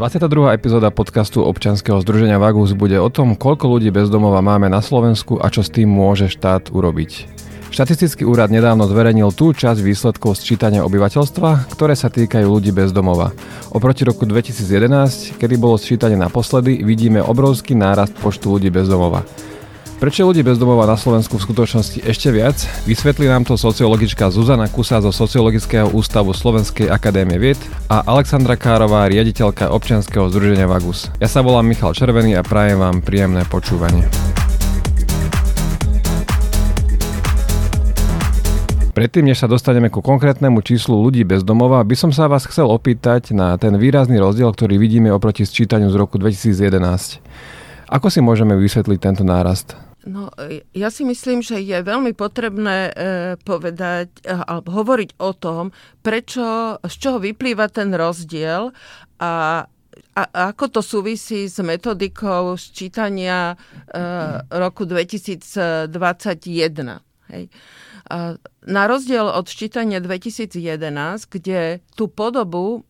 22. epizóda podcastu občanského združenia Vagus bude o tom, koľko ľudí bezdomova máme na Slovensku a čo s tým môže štát urobiť. Štatistický úrad nedávno zverejnil tú časť výsledkov sčítania obyvateľstva, ktoré sa týkajú ľudí bezdomova. Oproti roku 2011, kedy bolo sčítanie naposledy, vidíme obrovský nárast počtu ľudí bezdomova. Prečo ľudí bezdomova na Slovensku v skutočnosti ešte viac? Vysvetlí nám to sociologička Zuzana Kusa zo Sociologického ústavu Slovenskej akadémie vied a Alexandra Kárová, riaditeľka občianskeho združenia Vagus. Ja sa volám Michal Červený a prajem vám príjemné počúvanie. Predtým, než sa dostaneme ku konkrétnemu číslu ľudí bez domova, by som sa vás chcel opýtať na ten výrazný rozdiel, ktorý vidíme oproti sčítaniu z roku 2011. Ako si môžeme vysvetliť tento nárast? No, ja si myslím, že je veľmi potrebné e, povedať e, alebo hovoriť o tom, prečo, z čoho vyplýva ten rozdiel a a ako to súvisí s metodikou sčítania e, roku 2021. Hej. A na rozdiel od sčítania 2011, kde tú podobu E,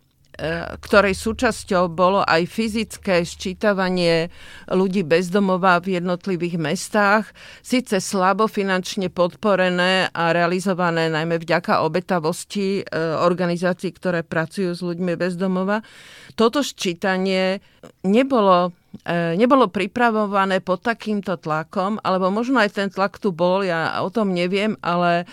ktorej súčasťou bolo aj fyzické sčítavanie ľudí bezdomová v jednotlivých mestách, síce slabo finančne podporené a realizované najmä vďaka obetavosti e, organizácií, ktoré pracujú s ľuďmi bezdomova. Toto sčítanie nebolo e, nebolo pripravované pod takýmto tlakom, alebo možno aj ten tlak tu bol, ja o tom neviem, ale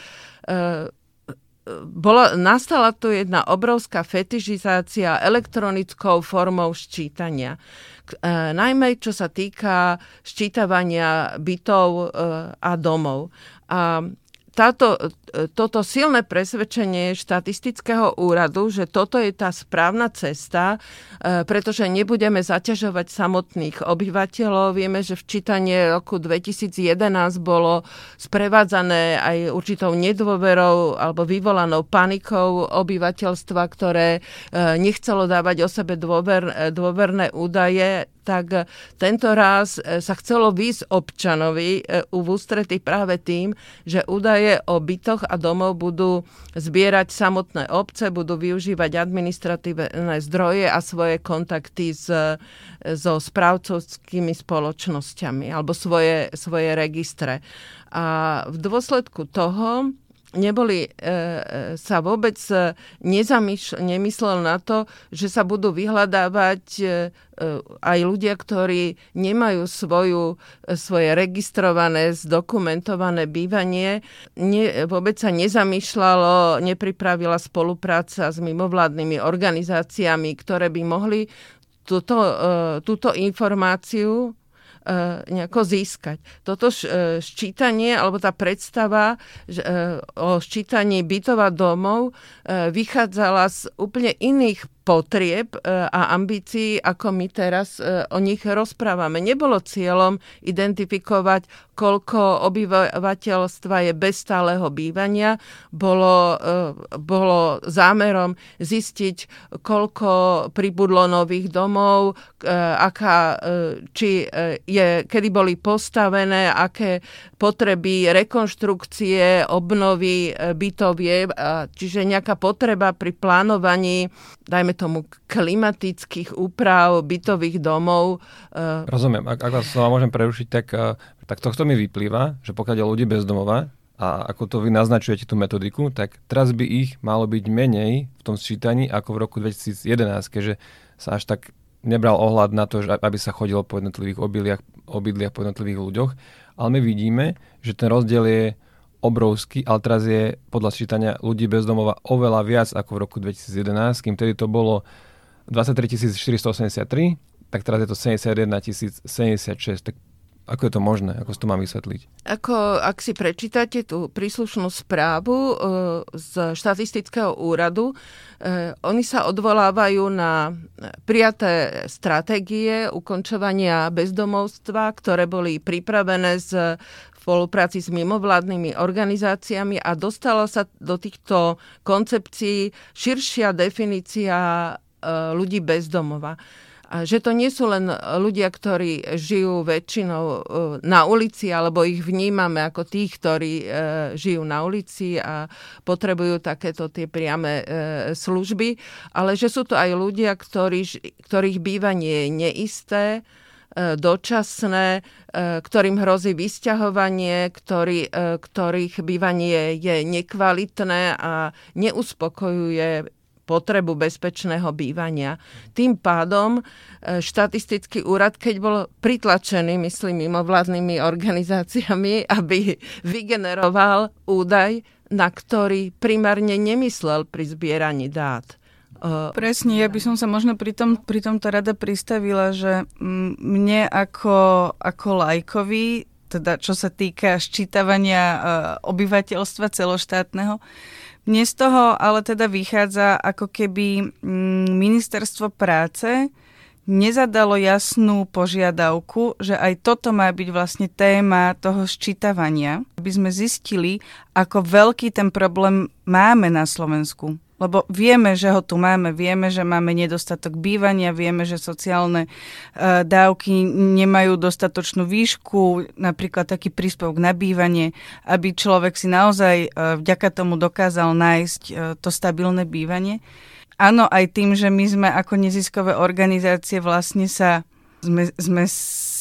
bola, nastala tu jedna obrovská fetižizácia elektronickou formou ščítania. E, najmä čo sa týka ščítavania bytov e, a domov. A táto, toto silné presvedčenie štatistického úradu, že toto je tá správna cesta, e, pretože nebudeme zaťažovať samotných obyvateľov. Vieme, že v čítanie roku 2011 bolo sprevádzané aj určitou nedôverou alebo vyvolanou panikou obyvateľstva, ktoré e, nechcelo dávať o sebe dôver, dôverné údaje tak tento raz e, sa chcelo výsť občanovi u ústrety práve tým, že údaje o bytoch a domov budú zbierať samotné obce, budú využívať administratívne zdroje a svoje kontakty s, so správcovskými spoločnosťami alebo svoje, svoje registre. A v dôsledku toho neboli, e, e, sa vôbec e, nezamýšľ, nemyslel na to, že sa budú vyhľadávať aj ľudia, ktorí nemajú svoju, svoje registrované, zdokumentované bývanie. Nie, vôbec sa nezamýšľalo, nepripravila spolupráca s mimovládnymi organizáciami, ktoré by mohli túto, túto informáciu nejako získať. Toto e, ščítanie alebo tá predstava e, o ščítaní bytov a domov vychádzala z úplne iných potrieb e, a ambícií, ako my teraz e, o nich rozprávame. Nebolo cieľom identifikovať, koľko obyvateľstva je bez stáleho bývania. Bolo, e, bolo zámerom zistiť, koľko pribudlo nových domov, aká, či je, kedy boli postavené, aké potreby rekonštrukcie, obnovy bytov je, čiže nejaká potreba pri plánovaní, dajme tomu klimatických úprav bytových domov. Eh, Rozumiem. Ak, ak vás môžem prerušiť, tak, eh, tak tohto mi vyplýva, že pokiaľ ľudí bez domova, a ako to vy naznačujete tú metodiku, tak teraz by ich malo byť menej v tom sčítaní ako v roku 2011, keďže sa až tak nebral ohľad na to, že aby sa chodilo po jednotlivých obydliach, obydliach po jednotlivých ľuďoch. Ale my vidíme, že ten rozdiel je obrovský, ale teraz je podľa sčítania ľudí bez domova oveľa viac ako v roku 2011, kým tedy to bolo 23 483, tak teraz je to 71 076. Tak ako je to možné? Ako si to mám vysvetliť? Ako, ak si prečítate tú príslušnú správu e, z štatistického úradu, e, oni sa odvolávajú na prijaté stratégie ukončovania bezdomovstva, ktoré boli pripravené z spolupráci s mimovládnymi organizáciami a dostala sa do týchto koncepcií širšia definícia e, ľudí bez domova. A že to nie sú len ľudia, ktorí žijú väčšinou e, na ulici, alebo ich vnímame ako tých, ktorí e, žijú na ulici a potrebujú takéto tie priame služby, ale že sú to aj ľudia, ktorých bývanie je neisté, dočasné, ktorým hrozí vysťahovanie, ktorý, ktorých bývanie je nekvalitné a neuspokojuje potrebu bezpečného bývania. Tým pádom e, štatistický úrad, keď bol pritlačený, myslím, mimovládnymi organizáciami, aby vygeneroval údaj, na ktorý primárne nemyslel pri zbieraní dát. E, Presne, ja by som sa možno pri, tom, pri tomto rada pristavila, že mne ako, ako lajkovi, teda čo sa týka ščítavania e, obyvateľstva celoštátneho, mne z toho ale teda vychádza, ako keby mm, ministerstvo práce nezadalo jasnú požiadavku, že aj toto má byť vlastne téma toho ščítavania, aby sme zistili, ako veľký ten problém máme na Slovensku. Lebo vieme, že ho tu máme, vieme, že máme nedostatok bývania, vieme, že sociálne e, dávky nemajú dostatočnú výšku, napríklad taký príspevok na bývanie, aby človek si naozaj e, vďaka tomu dokázal nájsť e, to stabilné bývanie. Áno, aj tým, že my sme ako neziskové organizácie vlastne sa sme, sme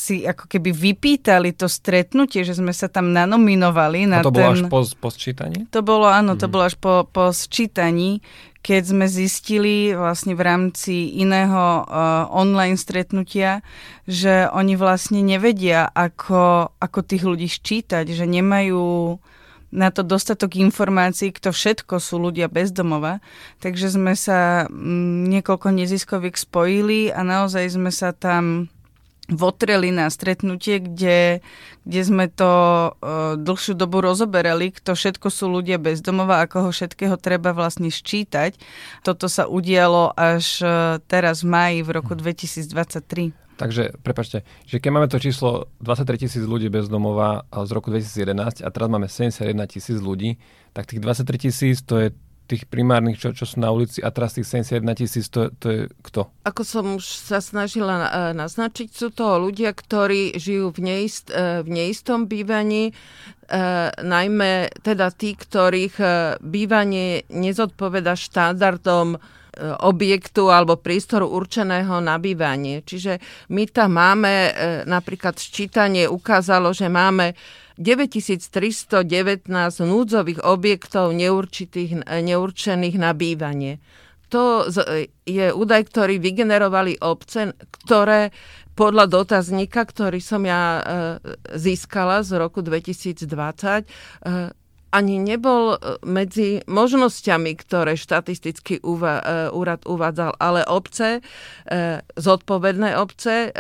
si ako keby vypýtali to stretnutie, že sme sa tam nanominovali. Na A to bolo ten... až po, po sčítaní? To bolo, áno, to mhm. bolo až po, po sčítaní, keď sme zistili vlastne v rámci iného uh, online stretnutia, že oni vlastne nevedia, ako, ako tých ľudí ščítať, že nemajú na to dostatok informácií, kto všetko sú ľudia bezdomova. Takže sme sa mm, niekoľko neziskoviek spojili a naozaj sme sa tam votreli na stretnutie, kde, kde sme to uh, dlhšiu dobu rozoberali, kto všetko sú ľudia bezdomova, ako ho všetkého treba vlastne ščítať. Toto sa udialo až uh, teraz v maji v roku 2023. Takže, prepačte, že keď máme to číslo 23 tisíc ľudí bez domova z roku 2011 a teraz máme 71 tisíc ľudí, tak tých 23 tisíc to je tých primárnych, čo, čo sú na ulici a teraz tých 71 tisíc, to, to je kto? Ako som už sa snažila e, naznačiť, sú to ľudia, ktorí žijú v, neist, e, v neistom bývaní, e, najmä teda tí, ktorých bývanie nezodpoveda štandardom objektu alebo priestoru určeného na bývanie. Čiže my tam máme, napríklad sčítanie ukázalo, že máme 9319 núdzových objektov neurčitých, neurčených na bývanie. To je údaj, ktorý vygenerovali obce, ktoré podľa dotazníka, ktorý som ja e, získala z roku 2020, e, ani nebol e, medzi možnosťami, ktoré štatistický úrad uvádzal, ale obce, zodpovedné obce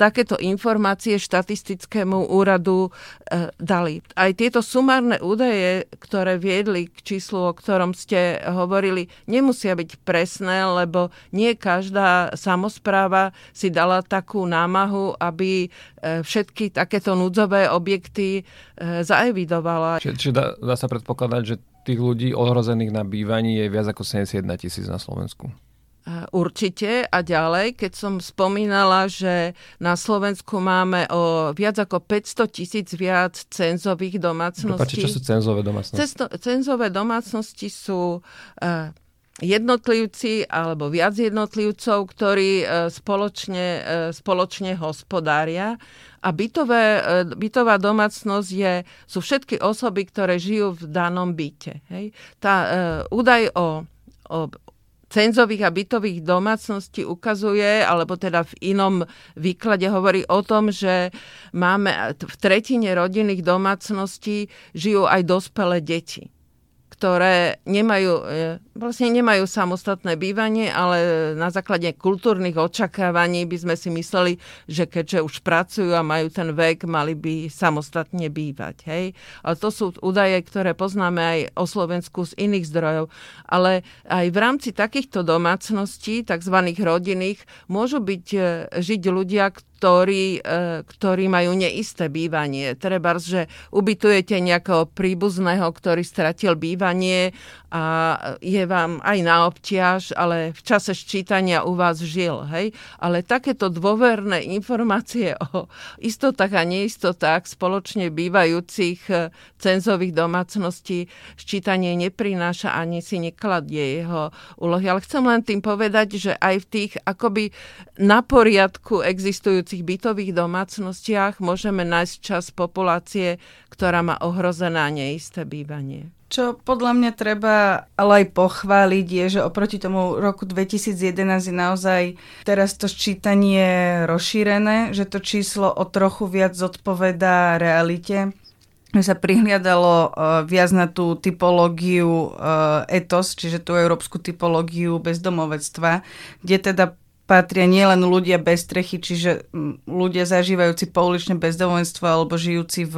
takéto informácie štatistickému úradu e, dali. Aj tieto sumárne údaje, ktoré viedli k číslu, o ktorom ste hovorili, nemusia byť presné, lebo nie každá samozpráva si dala takú námahu, aby e, všetky takéto núdzové objekty e, zaevidovala. Čiže, čiže dá, dá sa predpokladať, že tých ľudí ohrozených na bývaní je viac ako 71 tisíc na Slovensku? Určite a ďalej, keď som spomínala, že na Slovensku máme o viac ako 500 tisíc viac cenzových domácností. Prepáči, čo sú cenzové domácnosti? Cesto, cenzové domácnosti sú uh, jednotlivci alebo viac jednotlivcov, ktorí uh, spoločne, uh, spoločne hospodária. A bytové, bytová domácnosť je, sú všetky osoby, ktoré žijú v danom byte. Hej? Tá údaj o, o cenzových a bytových domácností ukazuje, alebo teda v inom výklade hovorí o tom, že máme v tretine rodinných domácností žijú aj dospelé deti ktoré nemajú, e, vlastne nemajú samostatné bývanie, ale na základe kultúrnych očakávaní by sme si mysleli, že keďže už pracujú a majú ten vek, mali by samostatne bývať. Hej? Ale to sú údaje, ktoré poznáme aj o Slovensku z iných zdrojov. Ale aj v rámci takýchto domácností, tzv. rodinných, môžu byť, e, žiť ľudia, ktorí, e, ktorí majú neisté bývanie. Treba, že ubytujete nejakého príbuzného, ktorý stratil bývanie a je vám aj na obťaž, ale v čase ščítania u vás žil. Hej? Ale takéto dôverné informácie o istotách a neistotách spoločne bývajúcich e, cenzových domácností ščítanie neprináša ani si nekladie jeho úlohy. Ale chcem len tým povedať, že aj v tých akoby na poriadku existujúcich bytových domácnostiach môžeme nájsť čas populácie, ktorá má ohrozená neisté bývanie. Čo podľa mňa treba ale aj pochváliť je, že oproti tomu roku 2011 je naozaj teraz to sčítanie rozšírené, že to číslo o trochu viac zodpovedá realite. Sa prihliadalo uh, viac na tú typológiu uh, ETOS, čiže tú európsku typológiu bezdomovectva, kde teda patria nielen ľudia bez strechy, čiže ľudia zažívajúci pouličné bezdomovstvo alebo žijúci v,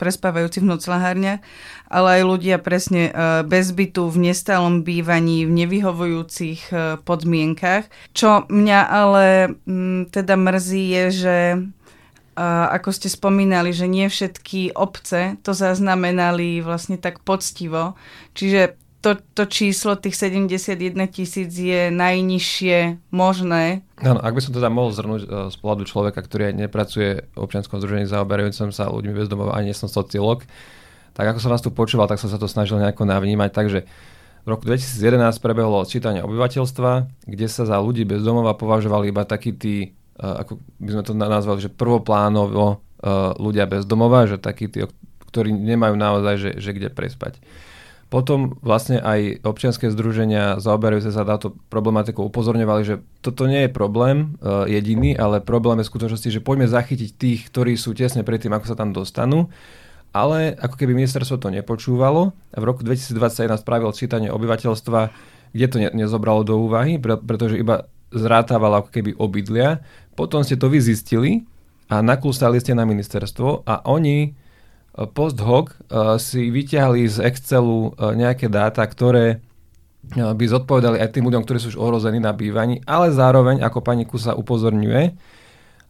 prespávajúci v noclahárniach, ale aj ľudia presne e, bez bytu, v nestálom bývaní, v nevyhovujúcich e, podmienkach. Čo mňa ale teda mrzí je, že a ako ste spomínali, že nie všetky obce to zaznamenali vlastne tak poctivo. Čiže to, to číslo tých 71 tisíc je najnižšie možné. Áno, ak by som teda mohol zhrnúť e, z pohľadu človeka, ktorý nepracuje v občianskom združení zaoberajúcom sa ľuďmi bez domova, ani nie som sociológ, tak ako som vás tu počúval, tak som sa to snažil nejako navnímať. Takže v roku 2011 prebehlo odčítanie obyvateľstva, kde sa za ľudí bez domova považovali iba takí tí, e, ako by sme to nazvali, že prvoplánovo e, ľudia bez domova, že takí tí, ktorí nemajú naozaj, že, že kde prespať. Potom vlastne aj občianske združenia zaoberajúce sa táto problematiku upozorňovali, že toto nie je problém uh, jediný, ale problém je v skutočnosti, že poďme zachytiť tých, ktorí sú tesne pred tým, ako sa tam dostanú. Ale ako keby ministerstvo to nepočúvalo a v roku 2021 spravil čítanie obyvateľstva, kde to ne, nezobralo do úvahy, pretože iba zrátavalo ako keby obydlia. Potom ste to vyzistili a nakúsali ste na ministerstvo a oni post hoc uh, si vyťahli z Excelu uh, nejaké dáta, ktoré uh, by zodpovedali aj tým ľuďom, ktorí sú už ohrození na bývaní, ale zároveň, ako pani Kusa upozorňuje,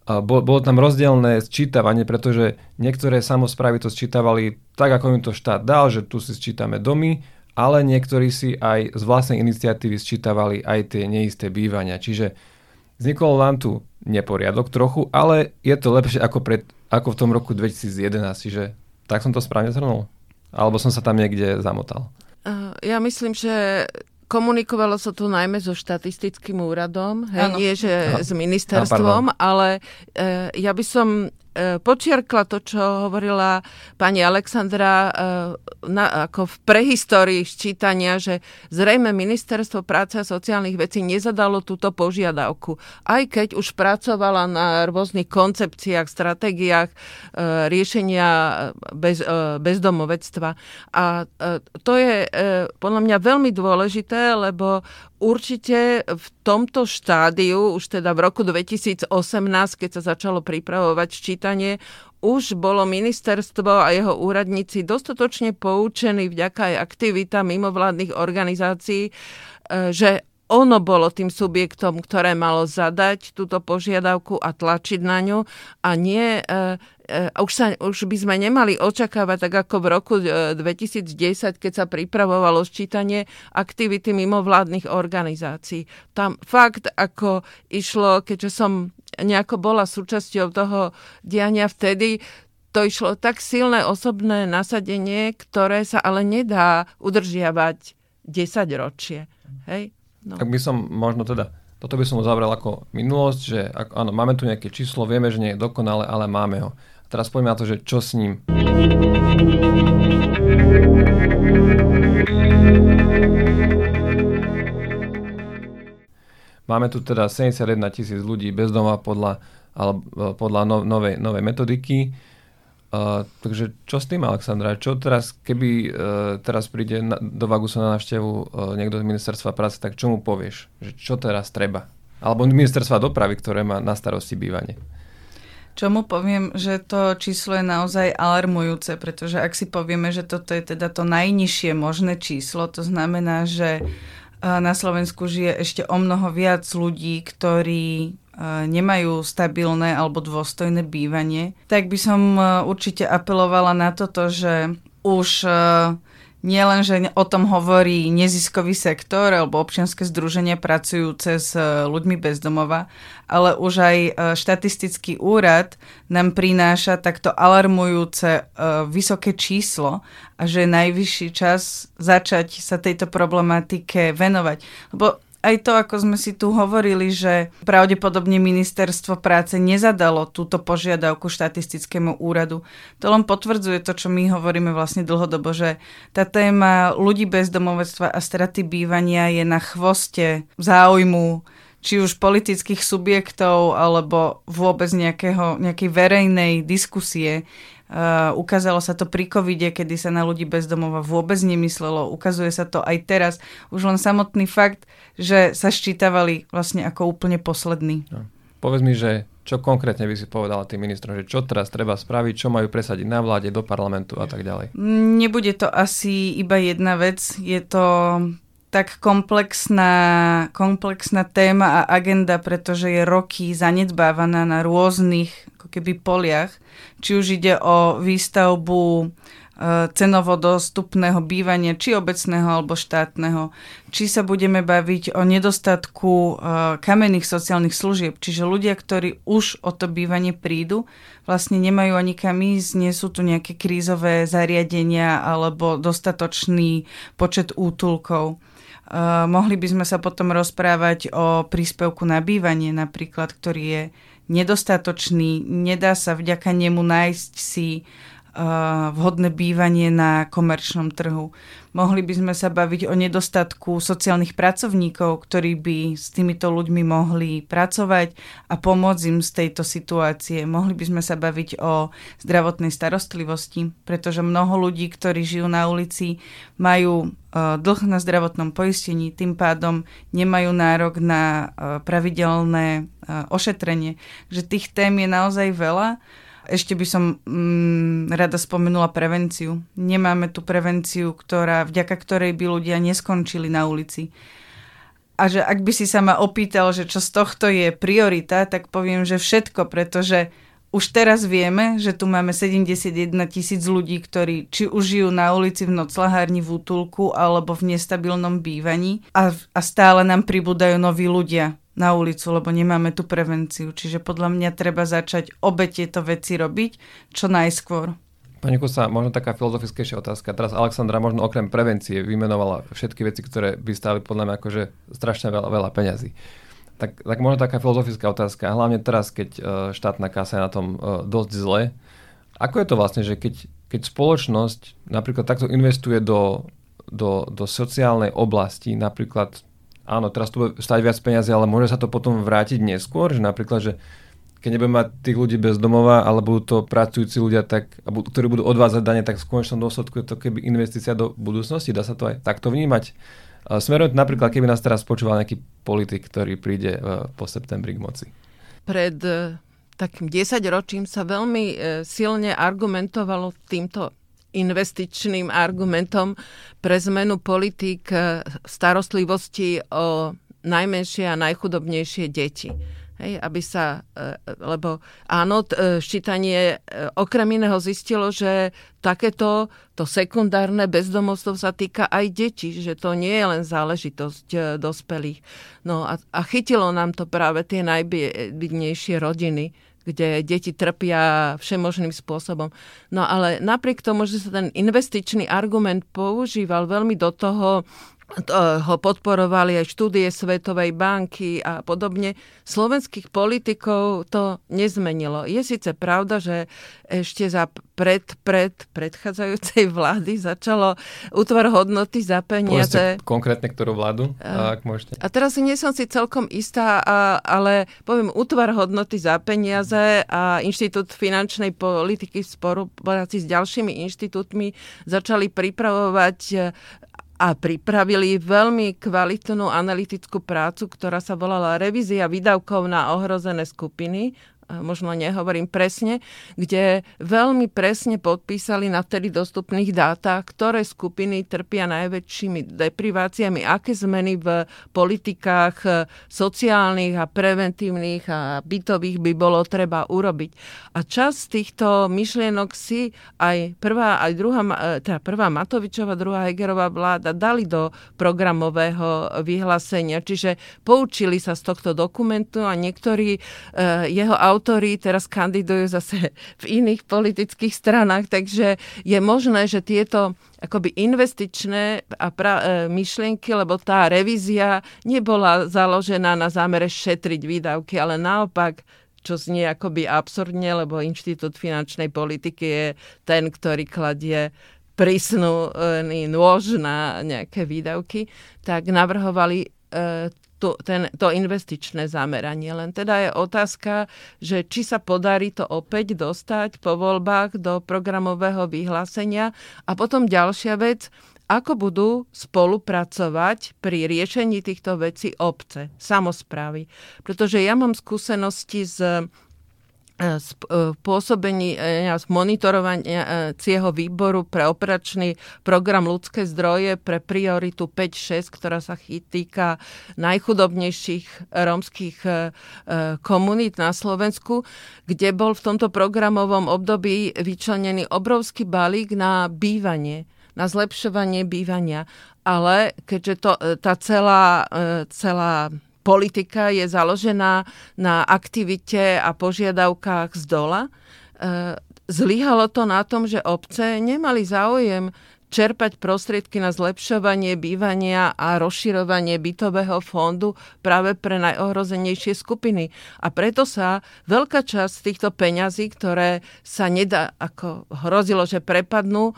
bol, bolo tam rozdielne sčítavanie, pretože niektoré samozprávy to sčítavali tak, ako im to štát dal, že tu si sčítame domy, ale niektorí si aj z vlastnej iniciatívy sčítavali aj tie neisté bývania. Čiže vznikol vám tu neporiadok trochu, ale je to lepšie ako, pred, ako v tom roku 2011, čiže tak som to správne zhrnul? Alebo som sa tam niekde zamotal? Ja myslím, že komunikovalo sa tu najmä so štatistickým úradom, hej, nie že Aha. s ministerstvom, Aha, ale e, ja by som počiarkla to, čo hovorila pani Alexandra e, na, ako v prehistórii ščítania, že zrejme ministerstvo práce a sociálnych vecí nezadalo túto požiadavku. Aj keď už pracovala na rôznych koncepciách, stratégiách e, riešenia bez, bezdomovectva. A to je podľa mňa veľmi dôležité, lebo určite v tomto štádiu, už teda v roku 2018, keď sa začalo pripravovať ščítanie, už bolo ministerstvo a jeho úradníci dostatočne poučení vďaka aj aktivita mimovládnych organizácií, e, že ono bolo tým subjektom, ktoré malo zadať túto požiadavku a tlačiť na ňu a nie, e, už, sa, už by sme nemali očakávať, tak ako v roku 2010, e, keď sa pripravovalo sčítanie aktivity mimovládnych organizácií. Tam fakt, ako išlo, keďže som nejako bola súčasťou toho diania vtedy, to išlo tak silné osobné nasadenie, ktoré sa ale nedá udržiavať 10 ročie. Hej? No. Tak by som možno teda, toto by som uzavrel ako minulosť, že ako, áno, máme tu nejaké číslo, vieme, že nie je dokonale, ale máme ho. Teraz poďme na to, že čo s ním. Máme tu teda 71 tisíc ľudí bez doma podľa, ale, podľa no, novej, novej metodiky. Uh, takže čo s tým, Alexandra? Čo teraz, keby uh, teraz príde na, do Vagusu na návštevu uh, niekto z ministerstva práce, tak čo mu povieš? Že čo teraz treba? Alebo ministerstva dopravy, ktoré má na starosti bývanie. Čo mu poviem, že to číslo je naozaj alarmujúce, pretože ak si povieme, že toto je teda to najnižšie možné číslo, to znamená, že na Slovensku žije ešte o mnoho viac ľudí, ktorí nemajú stabilné alebo dôstojné bývanie, tak by som určite apelovala na toto, že už nie len, že o tom hovorí neziskový sektor alebo občianske združenie pracujúce s e, ľuďmi bezdomova, ale už aj e, štatistický úrad nám prináša takto alarmujúce e, vysoké číslo a že je najvyšší čas začať sa tejto problematike venovať. Lebo aj to, ako sme si tu hovorili, že pravdepodobne ministerstvo práce nezadalo túto požiadavku štatistickému úradu. To len potvrdzuje to, čo my hovoríme vlastne dlhodobo, že tá téma ľudí bez domovectva a straty bývania je na chvoste záujmu či už politických subjektov alebo vôbec nejakého, nejakej verejnej diskusie. Uh, ukázalo sa to pri covide, kedy sa na ľudí bez domova vôbec nemyslelo. Ukazuje sa to aj teraz. Už len samotný fakt, že sa ščítavali vlastne ako úplne posledný. No. Povedz mi, že čo konkrétne by si povedala tým ministrom, že čo teraz treba spraviť, čo majú presadiť na vláde, do parlamentu a tak ďalej? Nebude to asi iba jedna vec. Je to tak komplexná, komplexná téma a agenda, pretože je roky zanedbávaná na rôznych ako keby poliach. Či už ide o výstavbu e, cenovo dostupného bývania, či obecného alebo štátneho. Či sa budeme baviť o nedostatku e, kamenných sociálnych služieb, čiže ľudia, ktorí už o to bývanie prídu, vlastne nemajú ani kam ísť, nie sú tu nejaké krízové zariadenia alebo dostatočný počet útulkov. Uh, mohli by sme sa potom rozprávať o príspevku na bývanie napríklad, ktorý je nedostatočný, nedá sa vďaka nemu nájsť si vhodné bývanie na komerčnom trhu. Mohli by sme sa baviť o nedostatku sociálnych pracovníkov, ktorí by s týmito ľuďmi mohli pracovať a pomôcť im z tejto situácie. Mohli by sme sa baviť o zdravotnej starostlivosti, pretože mnoho ľudí, ktorí žijú na ulici, majú dlh na zdravotnom poistení, tým pádom nemajú nárok na pravidelné ošetrenie. Že tých tém je naozaj veľa ešte by som mm, rada spomenula prevenciu. Nemáme tu prevenciu, ktorá, vďaka ktorej by ľudia neskončili na ulici. A že ak by si sa ma opýtal, že čo z tohto je priorita, tak poviem, že všetko, pretože už teraz vieme, že tu máme 71 tisíc ľudí, ktorí či už žijú na ulici v noclahárni v útulku alebo v nestabilnom bývaní a, a stále nám pribúdajú noví ľudia na ulicu, lebo nemáme tú prevenciu. Čiže podľa mňa treba začať obe tieto veci robiť čo najskôr. Pani Kusa, možno taká filozofickejšia otázka. Teraz Alexandra možno okrem prevencie vymenovala všetky veci, ktoré by stáli podľa mňa akože strašne veľa, veľa peňazí. Tak, tak možno taká filozofická otázka. Hlavne teraz, keď e, štátna kasa je na tom e, dosť zle. Ako je to vlastne, že keď, keď spoločnosť napríklad takto investuje do, do, do sociálnej oblasti, napríklad áno, teraz tu bude stať viac peniazy, ale môže sa to potom vrátiť neskôr, že napríklad, že keď nebudeme mať tých ľudí bez domova, ale budú to pracujúci ľudia, tak, ktorí budú odvázať dane, tak v konečnom dôsledku je to keby investícia do budúcnosti. Dá sa to aj takto vnímať. Smerujem napríklad, keby nás teraz počúval nejaký politik, ktorý príde e, po septembri k moci. Pred e, takým 10 ročím sa veľmi e, silne argumentovalo týmto investičným argumentom pre zmenu politík starostlivosti o najmenšie a najchudobnejšie deti. Hej, aby sa, eh, lebo áno, eh, ščítanie okrem iného zistilo, že takéto to sekundárne bezdomovstvo sa týka aj detí, že to nie je len záležitosť dospelých. No a, a chytilo nám to práve tie najbydnejšie rodiny, kde deti trpia všemožným spôsobom. No ale napriek tomu, že sa ten investičný argument používal veľmi do toho, ho podporovali aj štúdie Svetovej banky a podobne. Slovenských politikov to nezmenilo. Je síce pravda, že ešte za pred, pred predchádzajúcej vlády začalo útvar hodnoty za peniaze. Povedzte konkrétne ktorú vládu, a, ak môžete. A teraz nie som si celkom istá, a, ale poviem útvar hodnoty za peniaze a Inštitút finančnej politiky v spolupráci s ďalšími inštitútmi začali pripravovať a pripravili veľmi kvalitnú analytickú prácu, ktorá sa volala Revízia výdavkov na ohrozené skupiny možno nehovorím presne, kde veľmi presne podpísali na vtedy dostupných dátach, ktoré skupiny trpia najväčšími depriváciami, aké zmeny v politikách sociálnych a preventívnych a bytových by bolo treba urobiť. A čas týchto myšlienok si aj prvá, aj druhá, teda prvá Matovičová, druhá Hegerová vláda dali do programového vyhlásenia. Čiže poučili sa z tohto dokumentu a niektorí e, jeho autori teraz kandidujú zase v iných politických stranách, takže je možné, že tieto akoby investičné a pra, e, myšlienky, lebo tá revízia nebola založená na zámere šetriť výdavky, ale naopak čo znie akoby absurdne, lebo Inštitút finančnej politiky je ten, ktorý kladie prísnu nôž na nejaké výdavky, tak navrhovali e, to, ten, to investičné zameranie. Len teda je otázka, že či sa podarí to opäť dostať po voľbách do programového vyhlásenia. A potom ďalšia vec, ako budú spolupracovať pri riešení týchto vecí obce, samozprávy. Pretože ja mám skúsenosti z pôsobení e, z monitorovacieho výboru pre operačný program ľudské zdroje pre prioritu 5-6, ktorá sa týka najchudobnejších rómskych komunít na Slovensku, kde bol v tomto programovom období vyčlenený obrovský balík na bývanie na zlepšovanie bývania. Ale keďže to, tá celá, celá politika je založená na aktivite a požiadavkách z dola. E, zlyhalo to na tom, že obce nemali záujem čerpať prostriedky na zlepšovanie bývania a rozširovanie bytového fondu práve pre najohrozenejšie skupiny. A preto sa veľká časť týchto peňazí, ktoré sa nedá, ako hrozilo, že prepadnú, e,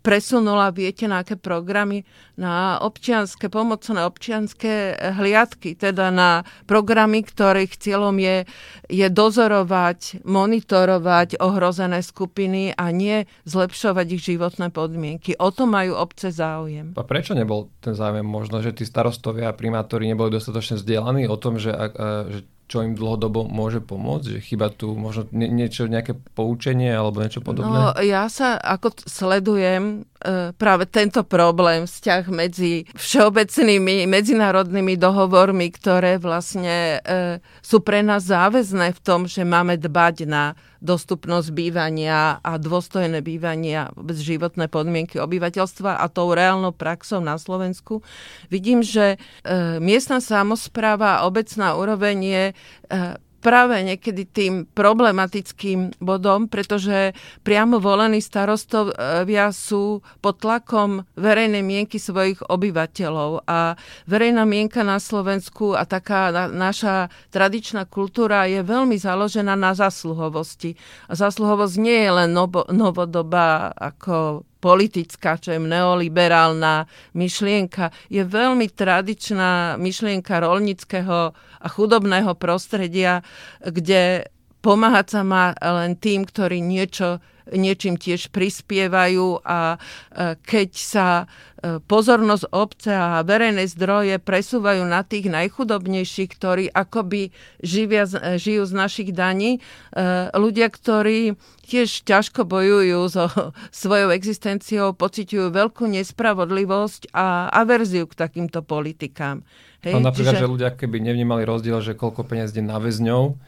presunula, viete, na aké programy? Na občianské, pomocné občianské hliadky, teda na programy, ktorých cieľom je, je dozorovať, monitorovať ohrozené skupiny a nie zlepšovať ich životné podmienky. O to majú obce záujem. A prečo nebol ten záujem? Možno, že tí starostovia a primátori neboli dostatočne vzdelaní o tom, že, že čo im dlhodobo môže pomôcť? Že chyba tu možno nie, niečo, nejaké poučenie alebo niečo podobné? No, ja sa ako sledujem práve tento problém, vzťah medzi všeobecnými medzinárodnými dohovormi, ktoré vlastne e, sú pre nás záväzné v tom, že máme dbať na dostupnosť bývania a dôstojné bývania, vôbec životné podmienky obyvateľstva a tou reálnou praxou na Slovensku. Vidím, že e, miestna samozpráva a obecná úroveň je e, práve niekedy tým problematickým bodom, pretože priamo volení starostovia sú pod tlakom verejnej mienky svojich obyvateľov a verejná mienka na Slovensku a taká naša tradičná kultúra je veľmi založená na zasluhovosti. A zasluhovosť nie je len novodobá ako politická, čo je neoliberálna myšlienka, je veľmi tradičná myšlienka rolnického a chudobného prostredia, kde pomáhať sa má len tým, ktorí niečo niečím tiež prispievajú a keď sa e, pozornosť obce a verejné zdroje presúvajú na tých najchudobnejších, ktorí akoby živia, žijú z našich daní, e, ľudia, ktorí tiež ťažko bojujú so svojou existenciou, pociťujú veľkú nespravodlivosť a averziu k takýmto politikám. Hej, no napríklad, čiže... že ľudia keby nevnímali rozdiel, že koľko peniaz ide na väzňov,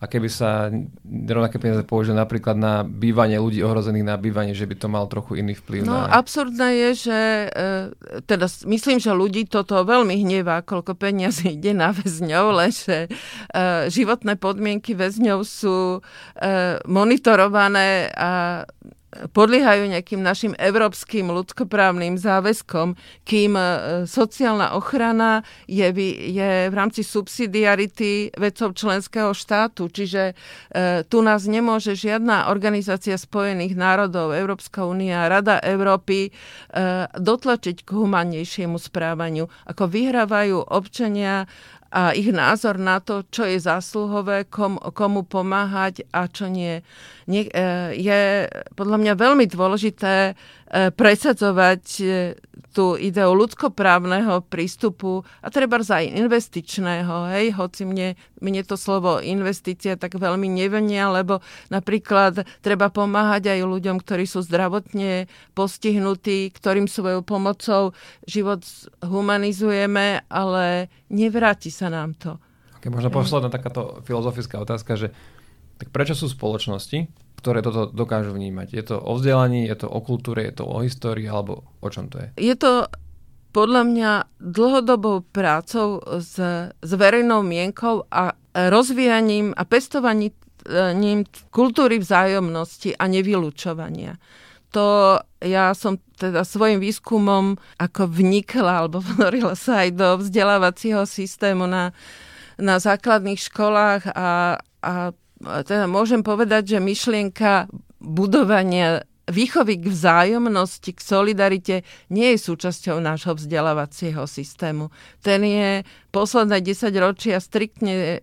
a keby sa rovnaké peniaze použili napríklad na bývanie ľudí ohrozených na bývanie, že by to mal trochu iný vplyv no, na... absurdné je, že e, teda myslím, že ľudí toto veľmi hnevá, koľko peniazy ide na väzňov, lenže e, životné podmienky väzňov sú e, monitorované a podliehajú nejakým našim európskym ľudskoprávnym záväzkom, kým e, sociálna ochrana je, je v rámci subsidiarity vecov členského štátu. Čiže e, tu nás nemôže žiadna organizácia Spojených národov, Európska únia, Rada Európy e, dotlačiť k humannejšiemu správaniu. Ako vyhrávajú občania a ich názor na to, čo je zásluhové, kom, komu pomáhať a čo nie. nie. E, je podľa mňa veľmi dôležité presadzovať tú ideu ľudskoprávneho prístupu a treba aj investičného, hej, hoci mne, mne to slovo investícia tak veľmi nevenia, lebo napríklad treba pomáhať aj ľuďom, ktorí sú zdravotne postihnutí, ktorým svojou pomocou život humanizujeme, ale nevráti sa nám to. Okay, možno posledná takáto filozofická otázka, že tak prečo sú spoločnosti, ktoré toto dokážu vnímať. Je to o vzdelaní, je to o kultúre, je to o histórii, alebo o čom to je? Je to podľa mňa dlhodobou prácou s, s verejnou mienkou a rozvíjaním a pestovaním kultúry vzájomnosti a nevylúčovania. To ja som teda svojim výskumom ako vnikla alebo vnorila sa aj do vzdelávacieho systému na, na základných školách a, a teda môžem povedať, že myšlienka budovania výchovy k vzájomnosti, k solidarite nie je súčasťou nášho vzdelávacieho systému. Ten je posledné 10 ročia striktne e,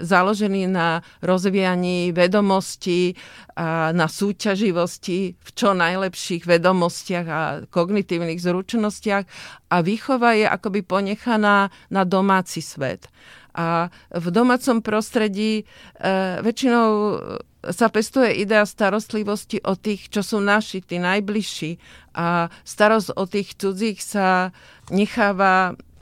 založený na rozvíjaní vedomostí a na súťaživosti v čo najlepších vedomostiach a kognitívnych zručnostiach a výchova je akoby ponechaná na domáci svet. A v domácom prostredí e, väčšinou sa pestuje idea starostlivosti o tých, čo sú naši, tí najbližší. A starosť o tých cudzích sa necháva E,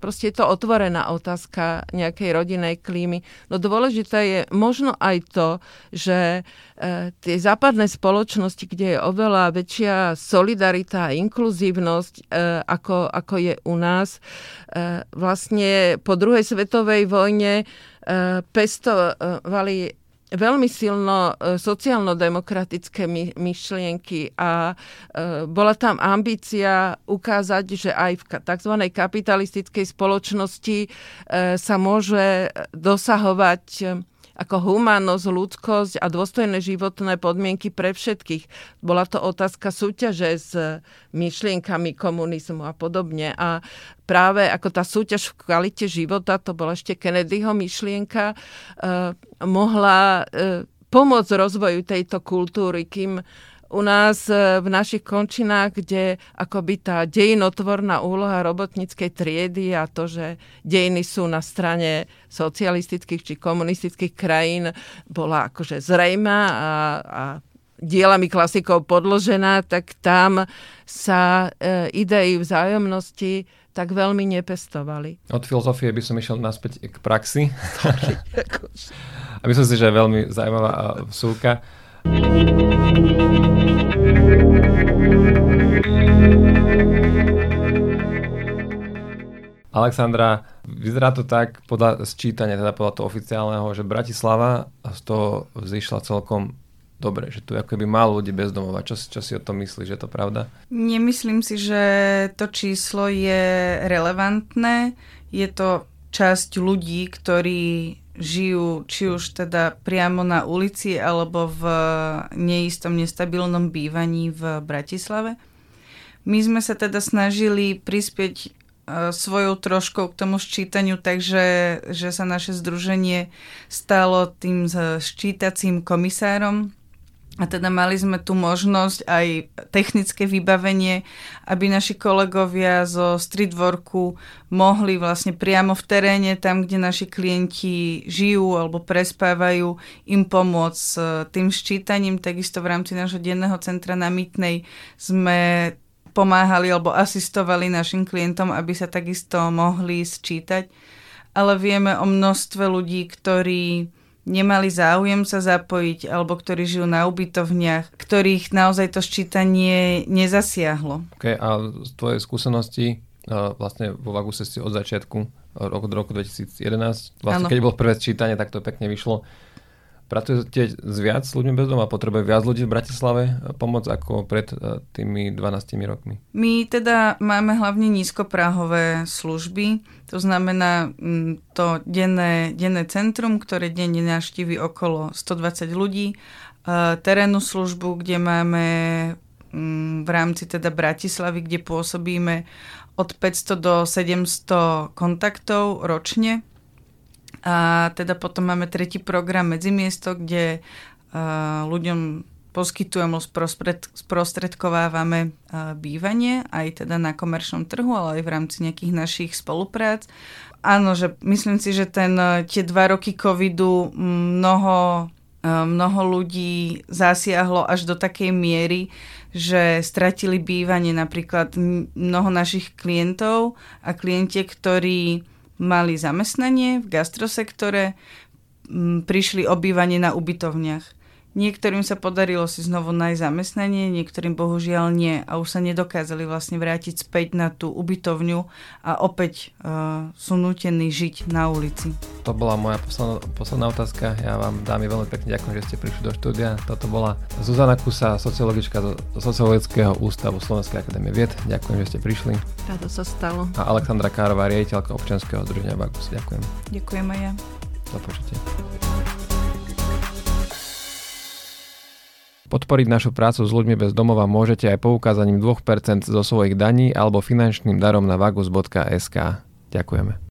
proste je to otvorená otázka nejakej rodinej klímy. No dôležité je možno aj to, že e, tie západné spoločnosti, kde je oveľa väčšia solidarita a inkluzívnosť, e, ako, ako je u nás, vlastne po druhej svetovej vojne pestovali veľmi silno e, sociálno-demokratické my, myšlienky a e, bola tam ambícia ukázať, že aj v tzv. kapitalistickej spoločnosti e, sa môže dosahovať ako humánnosť, ľudskosť a dôstojné životné podmienky pre všetkých. Bola to otázka súťaže s myšlienkami komunizmu a podobne. A práve ako tá súťaž v kvalite života, to bola ešte Kennedyho myšlienka, eh, mohla eh, pomôcť rozvoju tejto kultúry, kým u nás e, v našich končinách, kde akoby tá dejinotvorná úloha robotníckej triedy a to, že dejiny sú na strane socialistických či komunistických krajín, bola akože zrejma a, a dielami klasikov podložená, tak tam sa e, idei vzájomnosti tak veľmi nepestovali. Od filozofie by som išiel naspäť k praxi. a myslím si, že je veľmi zaujímavá vsúka. Alexandra, vyzerá to tak podľa sčítania, teda podľa toho oficiálneho, že Bratislava z toho vzýšla celkom dobre, že tu ako by málo ľudí bez domova. Čo, čo si o tom myslíš, že je to pravda? Nemyslím si, že to číslo je relevantné. Je to časť ľudí, ktorí žijú či už teda priamo na ulici alebo v neistom, nestabilnom bývaní v Bratislave. My sme sa teda snažili prispieť svojou troškou k tomu ščítaniu, takže že sa naše združenie stalo tým ščítacím komisárom a teda mali sme tu možnosť aj technické vybavenie, aby naši kolegovia zo streetworku mohli vlastne priamo v teréne, tam, kde naši klienti žijú alebo prespávajú, im pomôcť s tým ščítaním. Takisto v rámci nášho denného centra na Mytnej sme pomáhali alebo asistovali našim klientom, aby sa takisto mohli sčítať. Ale vieme o množstve ľudí, ktorí nemali záujem sa zapojiť alebo ktorí žijú na ubytovniach, ktorých naozaj to ščítanie nezasiahlo. Okay, a z tvojej skúsenosti vlastne vo Vaguse si od začiatku roku, roku 2011, vlastne ano. keď bolo prvé sčítanie, tak to pekne vyšlo. Pracujete s viac ľuďmi bez doma? Potrebuje viac ľudí v Bratislave pomoc ako pred e, tými 12 rokmi? My teda máme hlavne nízkopráhové služby, to znamená mm, to denné, denné centrum, ktoré denne navštíví okolo 120 ľudí, e, terénnu službu, kde máme mm, v rámci teda Bratislavy, kde pôsobíme od 500 do 700 kontaktov ročne a teda potom máme tretí program Medzimiesto, kde ľuďom poskytujeme, sprostredkovávame bývanie aj teda na komerčnom trhu, ale aj v rámci nejakých našich spoluprác. Áno, že myslím si, že ten, tie dva roky covidu mnoho mnoho ľudí zasiahlo až do takej miery, že stratili bývanie napríklad mnoho našich klientov a klienti, ktorí mali zamestnanie v gastrosektore, prišli o bývanie na ubytovniach. Niektorým sa podarilo si znovu nájsť zamestnanie, niektorým bohužiaľ nie a už sa nedokázali vlastne vrátiť späť na tú ubytovňu a opäť uh, sú nutení žiť na ulici. To bola moja posledná, posledná otázka. Ja vám dámy veľmi pekne ďakujem, že ste prišli do štúdia. Toto bola Zuzana Kusa, sociologička do Sociologického ústavu Slovenskej akadémie vied. Ďakujem, že ste prišli. Táto sa stalo. A Alexandra Kárová, riaditeľka občianskeho združenia Bagus. Ďakujem. Ďakujem aj ja. Do počutia. Podporiť našu prácu s ľuďmi bez domova môžete aj poukázaním 2% zo svojich daní alebo finančným darom na vagus.sk. Ďakujeme.